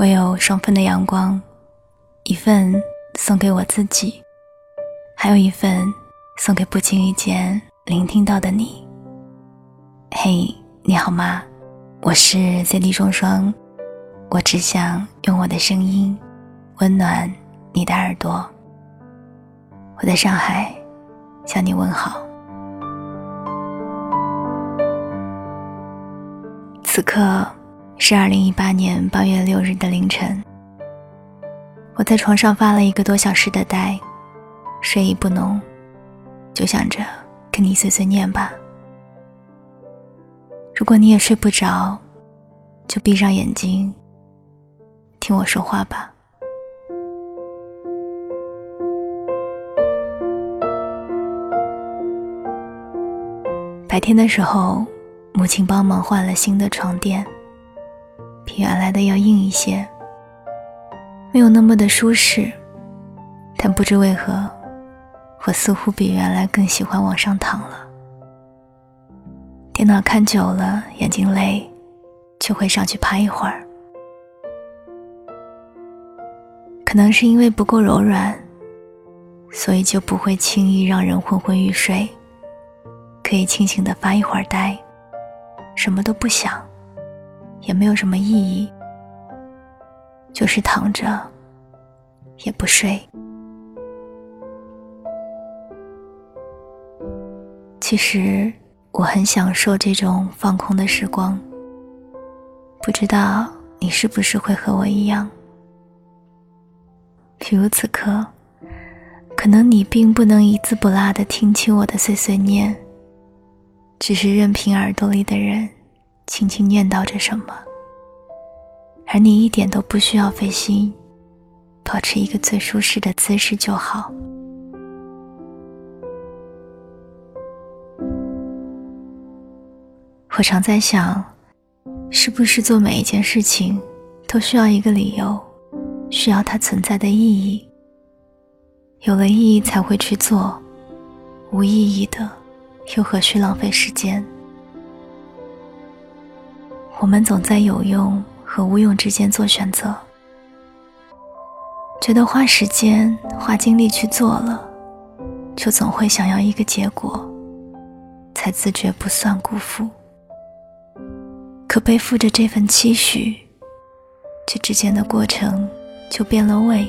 我有双份的阳光，一份送给我自己，还有一份送给不经意间聆听到的你。嘿，你好吗？我是 CD 双双，我只想用我的声音温暖你的耳朵。我在上海向你问好。此刻是二零一八年八月六日的凌晨，我在床上发了一个多小时的呆，睡意不浓，就想着跟你碎碎念吧。如果你也睡不着，就闭上眼睛，听我说话吧。白天的时候。母亲帮忙换了新的床垫，比原来的要硬一些，没有那么的舒适，但不知为何，我似乎比原来更喜欢往上躺了。电脑看久了眼睛累，就会上去趴一会儿。可能是因为不够柔软，所以就不会轻易让人昏昏欲睡，可以清醒的发一会儿呆。什么都不想，也没有什么意义，就是躺着，也不睡。其实我很享受这种放空的时光，不知道你是不是会和我一样？比如此刻，可能你并不能一字不落的听清我的碎碎念。只是任凭耳朵里的人轻轻念叨着什么，而你一点都不需要费心，保持一个最舒适的姿势就好。我常在想，是不是做每一件事情都需要一个理由，需要它存在的意义？有了意义才会去做，无意义的。又何须浪费时间？我们总在有用和无用之间做选择，觉得花时间、花精力去做了，就总会想要一个结果，才自觉不算辜负。可背负着这份期许，这之间的过程就变了味，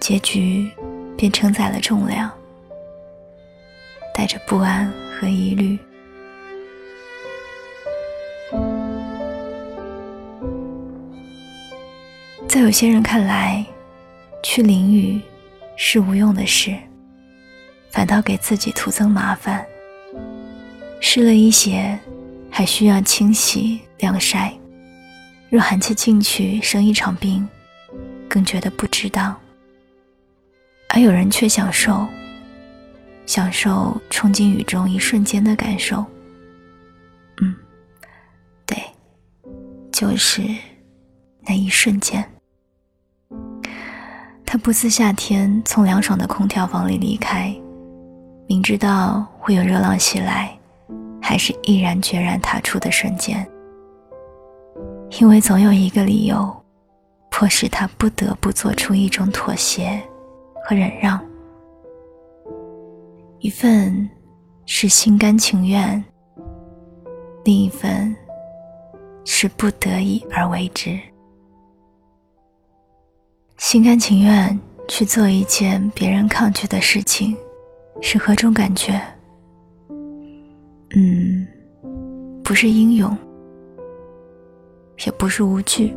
结局便承载了重量。带着不安和疑虑，在有些人看来，去淋雨是无用的事，反倒给自己徒增麻烦。湿了一些，还需要清洗晾晒，若寒气进去生一场病，更觉得不值当。而有人却享受。享受冲进雨中一瞬间的感受。嗯，对，就是那一瞬间。他不似夏天从凉爽的空调房里离开，明知道会有热浪袭来，还是毅然决然踏出的瞬间。因为总有一个理由，迫使他不得不做出一种妥协和忍让。一份是心甘情愿，另一份是不得已而为之。心甘情愿去做一件别人抗拒的事情，是何种感觉？嗯，不是英勇，也不是无惧，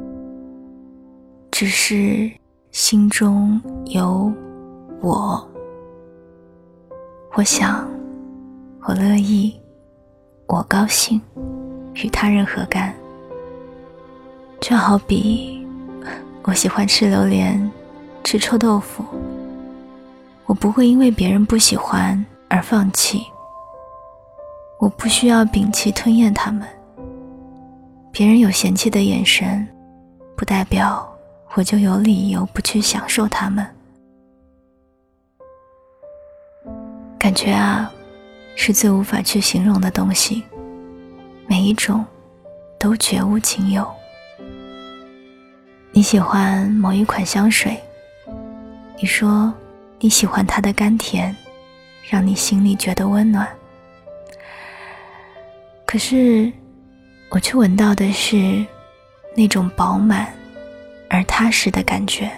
只是心中有我。我想，我乐意，我高兴，与他人何干？就好比我喜欢吃榴莲，吃臭豆腐，我不会因为别人不喜欢而放弃。我不需要摒弃吞咽它们。别人有嫌弃的眼神，不代表我就有理由不去享受它们。感觉啊，是最无法去形容的东西。每一种，都绝无仅有。你喜欢某一款香水，你说你喜欢它的甘甜，让你心里觉得温暖。可是，我却闻到的是那种饱满而踏实的感觉。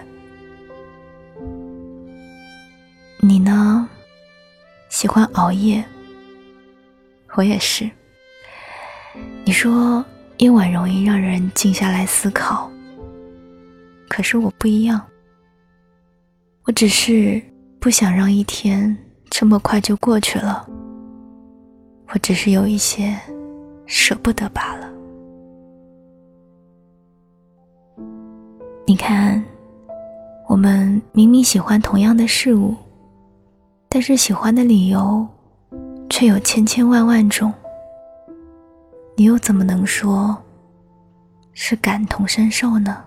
你呢？喜欢熬夜，我也是。你说夜晚容易让人静下来思考，可是我不一样。我只是不想让一天这么快就过去了。我只是有一些舍不得罢了。你看，我们明明喜欢同样的事物。但是喜欢的理由，却有千千万万种。你又怎么能说是感同身受呢？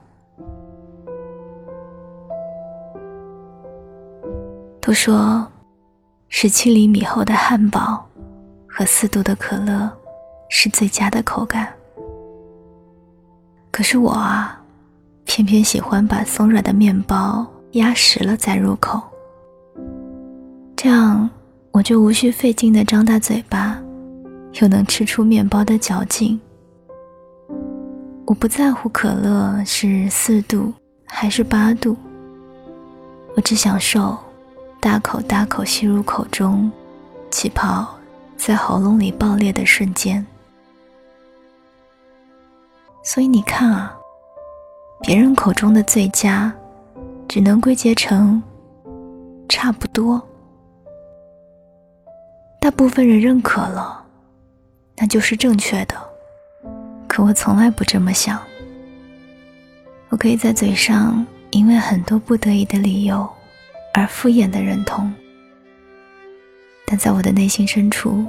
都说十七厘米厚的汉堡和四度的可乐是最佳的口感。可是我啊，偏偏喜欢把松软的面包压实了再入口。这样，我就无需费劲的张大嘴巴，又能吃出面包的嚼劲。我不在乎可乐是四度还是八度，我只享受大口大口吸入口中，气泡在喉咙里爆裂的瞬间。所以你看啊，别人口中的最佳，只能归结成差不多。大部分人认可了，那就是正确的。可我从来不这么想。我可以在嘴上因为很多不得已的理由而敷衍的认同，但在我的内心深处，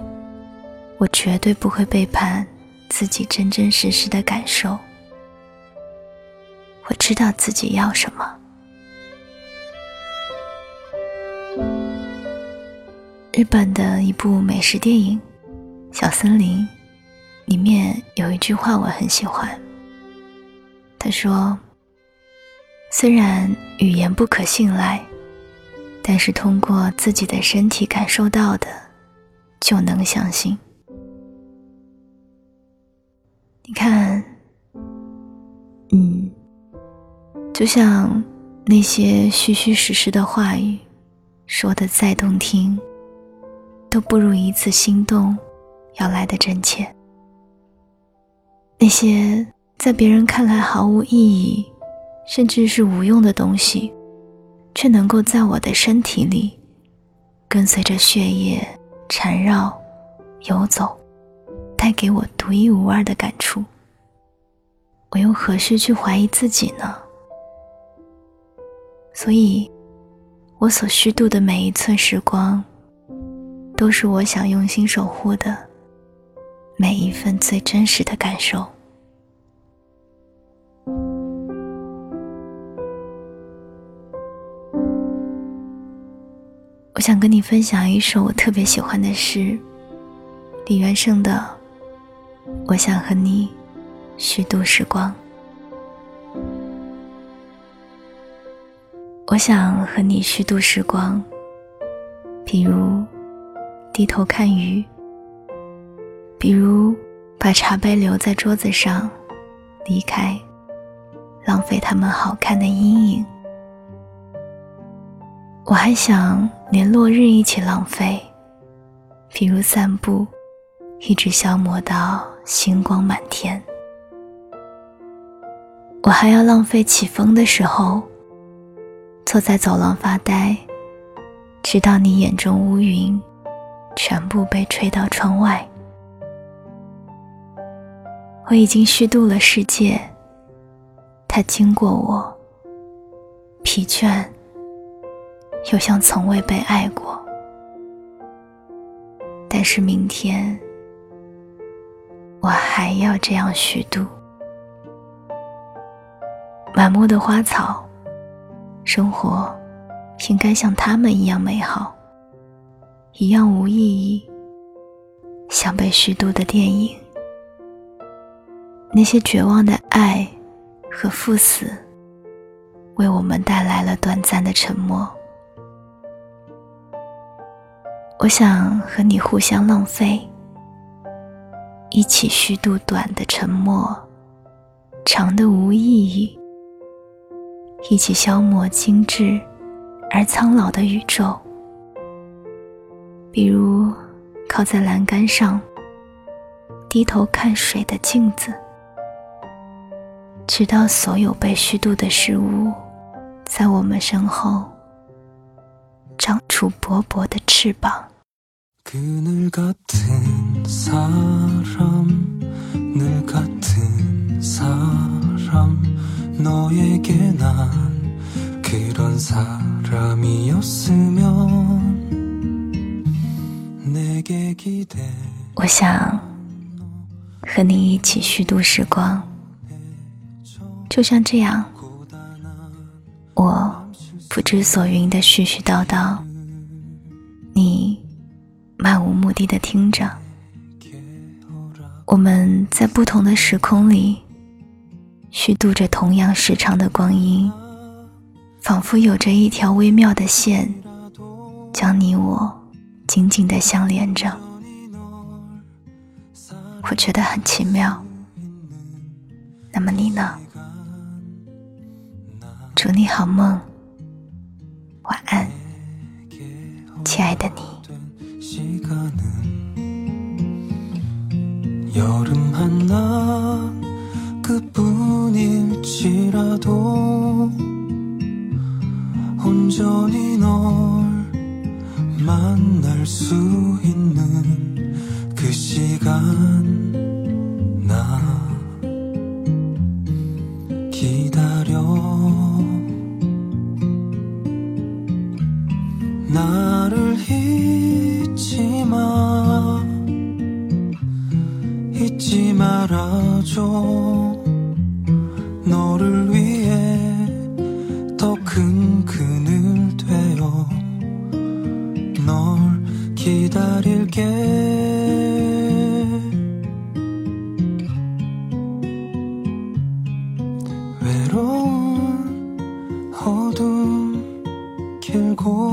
我绝对不会背叛自己真真实实的感受。我知道自己要什么。日本的一部美食电影《小森林》里面有一句话我很喜欢。他说：“虽然语言不可信赖，但是通过自己的身体感受到的，就能相信。”你看，嗯，就像那些虚虚实实的话语，说的再动听。都不如一次心动要来的真切。那些在别人看来毫无意义，甚至是无用的东西，却能够在我的身体里，跟随着血液缠绕、游走，带给我独一无二的感触。我又何须去怀疑自己呢？所以，我所虚度的每一寸时光。都是我想用心守护的每一份最真实的感受。想跟你分享一首我特别喜欢的诗，李元胜的《我想和你虚度时光》。我想和你虚度时光，比如。低头看鱼，比如把茶杯留在桌子上，离开，浪费他们好看的阴影。我还想连落日一起浪费，比如散步，一直消磨到星光满天。我还要浪费起风的时候，坐在走廊发呆，直到你眼中乌云。全部被吹到窗外。我已经虚度了世界，它经过我，疲倦，又像从未被爱过。但是明天，我还要这样虚度。满目的花草，生活应该像他们一样美好。一样无意义，像被虚度的电影。那些绝望的爱和赴死，为我们带来了短暂的沉默。我想和你互相浪费，一起虚度短的沉默，长的无意义，一起消磨精致而苍老的宇宙。比如，靠在栏杆上，低头看水的镜子，直到所有被虚度的事物，在我们身后长出薄薄的翅膀。그늘 같은 사람 늘 같은 사람 너에게 난 그런 사람이었으면 내게 기대 我想和你一起虚度时光，就像这样，我不知所云的絮絮叨叨，你。 漫无目的的听着，我们在不同的时空里虚度着同样时长的光阴，仿佛有着一条微妙的线，将你我紧紧的相连着。我觉得很奇妙。那么你呢？祝你好梦，晚安，亲爱的你。 여름 한낮 그뿐일지라도 온전히 널 만날 수 있는 그 시간 말아줘. 너를 위해 더 큰 그늘 되어 널 기다릴게. 외로운 어둠 길고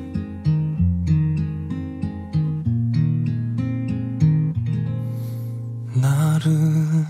如